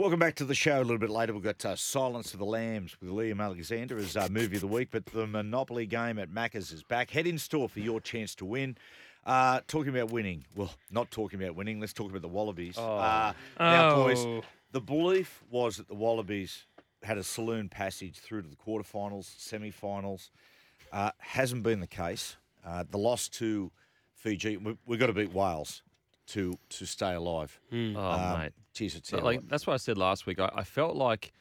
Welcome back to the show. A little bit later, we've got uh, Silence of the Lambs with Liam Alexander as uh, movie of the week. But the Monopoly game at Macca's is back. Head in store for your chance to win. Uh, talking about winning. Well, not talking about winning. Let's talk about the Wallabies. Uh, now, boys, Oh. the belief was that the Wallabies had a saloon passage through to the quarterfinals, semi-finals. Uh, hasn't been the case. Uh, the loss to Fiji, we've got to beat Wales to to stay alive. Hmm. Oh, Um, mate. Geez, it's But, like that's what I said last week. I, I felt like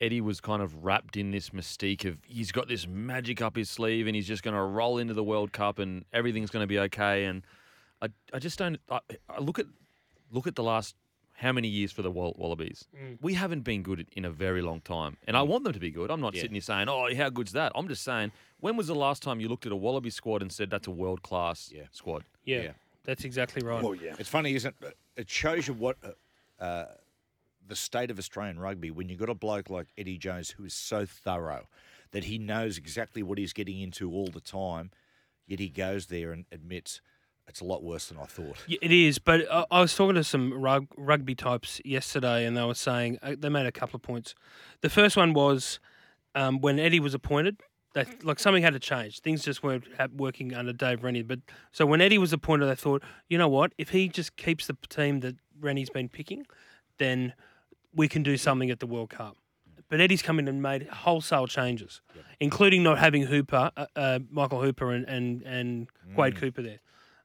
Eddie was kind of wrapped in this mystique of he's got this magic up his sleeve and he's just going to roll into the World Cup and everything's going to be okay. And I, I just don't. I, I look at look at the last how many years for the Wall- Wallabies. We haven't been good in a very long time, and I want them to be good. I'm not Yeah. sitting here saying, "Oh, how good's that?" I'm just saying, when was the last time you looked at a Wallaby squad and said that's a world class Yeah. squad? Yeah, Yeah. That's exactly right. Well, yeah. It's funny, isn't it? It shows you what uh, uh, the state of Australian rugby when you've got a bloke like Eddie Jones who is so thorough that he knows exactly what he's getting into all the time, yet he goes there and admits it's a lot worse than I thought. Yeah, it is, but I, I was talking to some rug, rugby types yesterday, and they were saying uh, they made a couple of points. The first one was um, when Eddie was appointed, that like something had to change. Things just weren't working under Dave Rennie. But so when Eddie was appointed, they thought, you know what? If he just keeps the team that Rennie's been picking, then we can do something at the World Cup. But Eddie's come in and made wholesale changes, including not having Hooper, uh, uh, Michael Hooper, and and and Quade Cooper there,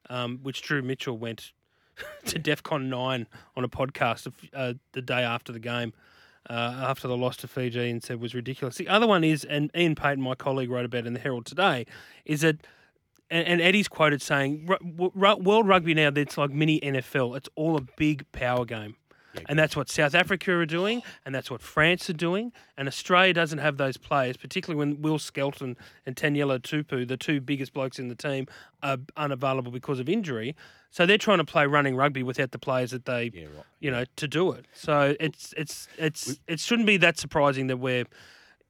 um, which Drew Mitchell went to DEFCON nine on a podcast of, uh, the day after the game, uh, after the loss to Fiji, and said was ridiculous. The other one is, and Iain Payten, my colleague, wrote about in the Herald today, is that. And, and Eddie's quoted saying, "Ru- ru- "World rugby now, it's like mini NFL. It's all a big power game." And that's what South Africa are doing, and that's what France are doing. And Australia doesn't have those players, particularly when Will Skelton and Taniela Tupou, the two biggest blokes in the team, are unavailable because of injury. So they're trying to play running rugby without the players that they, Yeah, right. you know, to do it. So it's it's it's it shouldn't be that surprising that we're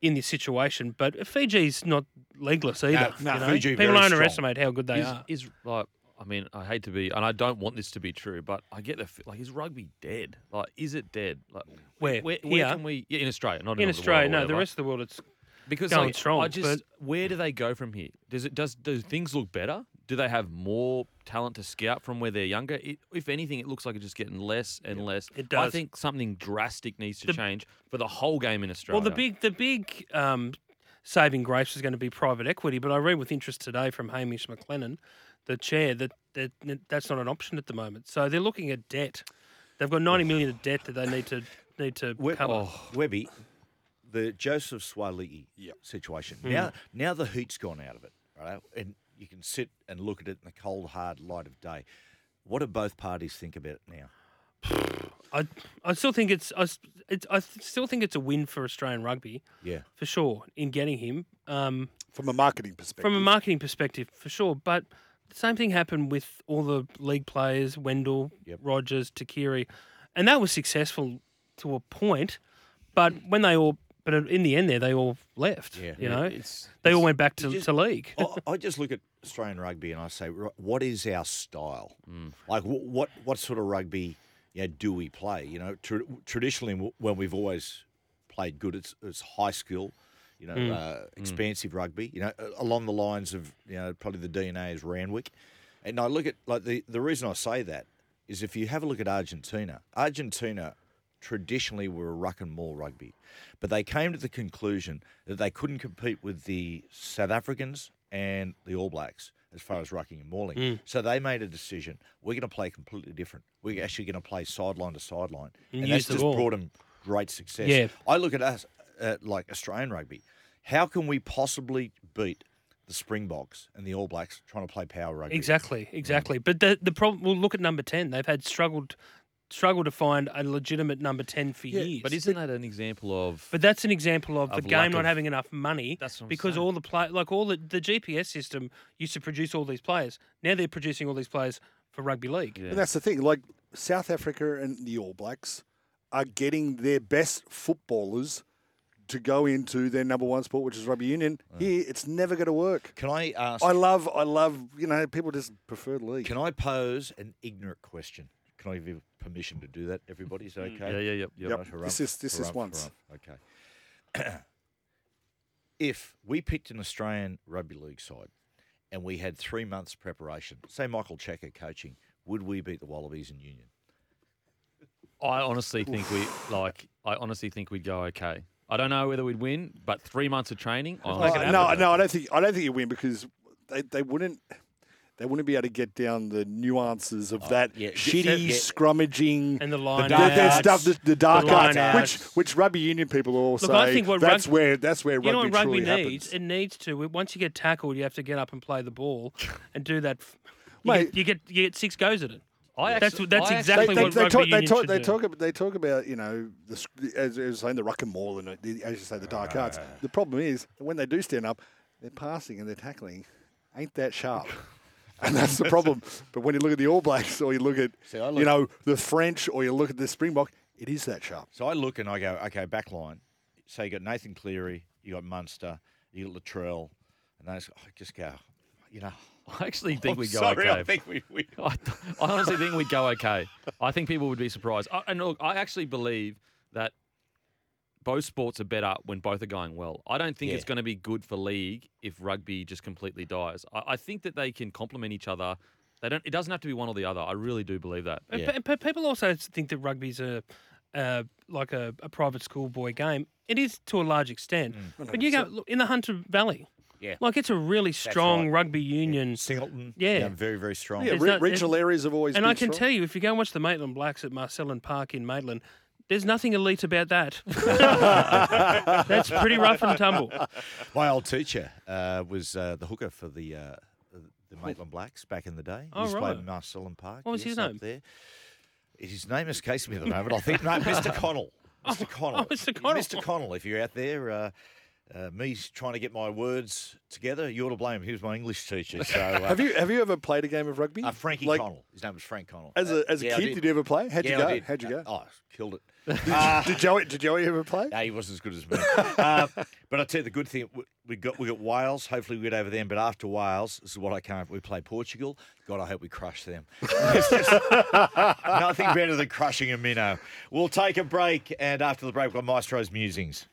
in this situation. But Fiji's not legless either. no, you know? Fiji People underestimate how good they is, are. is like I mean I hate to be and I don't want this to be true, but I get the like is rugby dead? Like is it dead? Like Where? where, Here? where can we yeah, in Australia, not in, in Australia, no, the rest of the world, it's because going like, strong, I just where do they go from here? Does it does do things look better? Do they have more talent to scout from where they're younger? It, if anything, it looks like it's just getting less and less. It does. I think something drastic needs to The- change for the whole game in Australia. Well, the big the big um, saving grace is going to be private equity, but I read with interest today from Hamish McLennan, the chair, that, that that's not an option at the moment. So they're looking at debt. They've got ninety million of debt that they need to need to We- cover. oh, Webby, the Joseph Suaalii situation. Hmm. Now, now the heat's gone out of it, right? And you can sit and look at it in the cold, hard light of day. What do both parties think about it now? I I still think it's I, s- it's I still think it's a win for Australian rugby Yeah. for sure in getting him. Um, From a marketing perspective. from a marketing perspective, for sure. But the same thing happened with all the league players, Wendell, Yep. Rogers, Tuqiri, and that was successful to a point. But when they all, but in the end, there they all left. Yeah. you Yeah, know, it's- they all went back to, just- to league. I, I just look at Australian rugby and I say, what is our style? Like, wh- what what sort of rugby you know, do we play? You know, tra- traditionally, when we've always played good, it's, it's high skill, you know, uh, expansive rugby. You know, along the lines of you know probably the DNA is Randwick. And I look at like the the reason I say that is if you have a look at Argentina, Argentina traditionally were a ruck and maul rugby, but they came to the conclusion that they couldn't compete with the South Africans and the All Blacks as far as rucking and mauling. So they made a decision: we're going to play completely different. We're actually going to play sideline to sideline, And and, that's just ball. brought them great success. Yeah. I look at us uh, like Australian rugby. How can we possibly beat the Springboks and the All Blacks trying to play power rugby? Exactly, exactly. But the the problem. Well, look at number ten. They've had struggled struggled to find a legitimate number ten for years. But isn't that an example of? But that's an example of, Of the game not of- having enough money That's what I'm because saying. all the play like all the, the GPS system used to produce all these players. Now they're producing all these players for rugby league. Yeah. And that's the thing. Like South Africa and the All Blacks are getting their best footballers to go into their number one sport, which is rugby union. Uh. Here, it's never going to work. Can I ask? I love, I love. You know, people just prefer league. Can I pose an ignorant question? Can I give you permission to do that? Everybody's okay. Yeah, yeah, yeah. yep. Yep. Right, harumph, This is- this is once. harumph. Okay. if we picked an Australian rugby league side and we had three months preparation, say Michael Cheika coaching, would we beat the Wallabies in Union? I honestly think we like. I honestly think we'd go okay. I don't know whether we'd win, but three months of training. I Uh, no, no, I don't think I don't think you win because they, they wouldn't they wouldn't be able to get down the nuances of oh, that yeah. shitty Yeah. scrummaging And the line dark the, the outs. stuff, the, the dark The line arts, which outs. which rugby union people all Look, say I think what that's rug- where that's where You know rugby what rugby truly needs? happens. It needs to. Once you get tackled, you have to get up and play the ball and do that. f- You, Mate. get, you get you get six goes at it. I That's actually- that's I exactly they, what they, rugby talk, they union talk, should they do. talk, about, they talk about you know the, sc- as I was saying the ruck and maul and uh, the, as you say the dark arts. The problem is when they do stand up, their passing and their tackling ain't that sharp. And that's the problem. But when you look at the All Blacks, or you look at See, I you know the French, or you look at the Springbok, it is that sharp. So I look and I go, okay, back line. So you got Nathan Cleary, you got Munster, you got Latrell, and those. I just go, you know. I actually think I'm we'd go sorry, okay. I think we, we I, I honestly think we'd go okay. I think people would be surprised. I, and look, I actually believe that both sports are better when both are going well. I don't think Yeah. it's going to be good for league if rugby just completely dies. I, I think that they can complement each other. They don't. It doesn't have to be one or the other. I really do believe that. And Yeah. pe- pe- people also think that rugby's a uh, like a, a private schoolboy game. It is to a large extent. But you go look, in the Hunter Valley. Yeah. Like it's a really strong right. rugby union. Singleton, Yeah. very very strong. Yeah, re- not- regional areas have always And been I can strong. tell you, if you go and watch the Maitland Blacks at Marcellin Park in Maitland, there's nothing elite about that. That's pretty rough and tumble. My old teacher uh, was uh, the hooker for the uh, the Maitland Blacks back in the day. Oh, he used to play right. Marcellin Park. What was yes, his up name? There. His name escapes me at the moment. I think no, Mr. Connell. Mr. Connell. oh, Mr. Connell. Mr. Connell. If you're out there. Uh, uh, me trying to get my words together, you're to blame. He was my English teacher. So, uh, Have you have you ever played a game of rugby? uh, Frankie Like, Connell. His name was Frank Connell. As a as a Yeah, kid, did. you ever play? How'd yeah, you go? did. How'd you go? Oh, killed it. did Joey did Joey ever play? No, he wasn't as good as me. uh, but I tell you the good thing, we- we got we got Wales. Hopefully we get over them. But after Wales, this is what I can't. We play Portugal. God, I hope we crush them. Just nothing better than crushing a minnow. We'll take a break, and after the break, we've got Maestro's musings.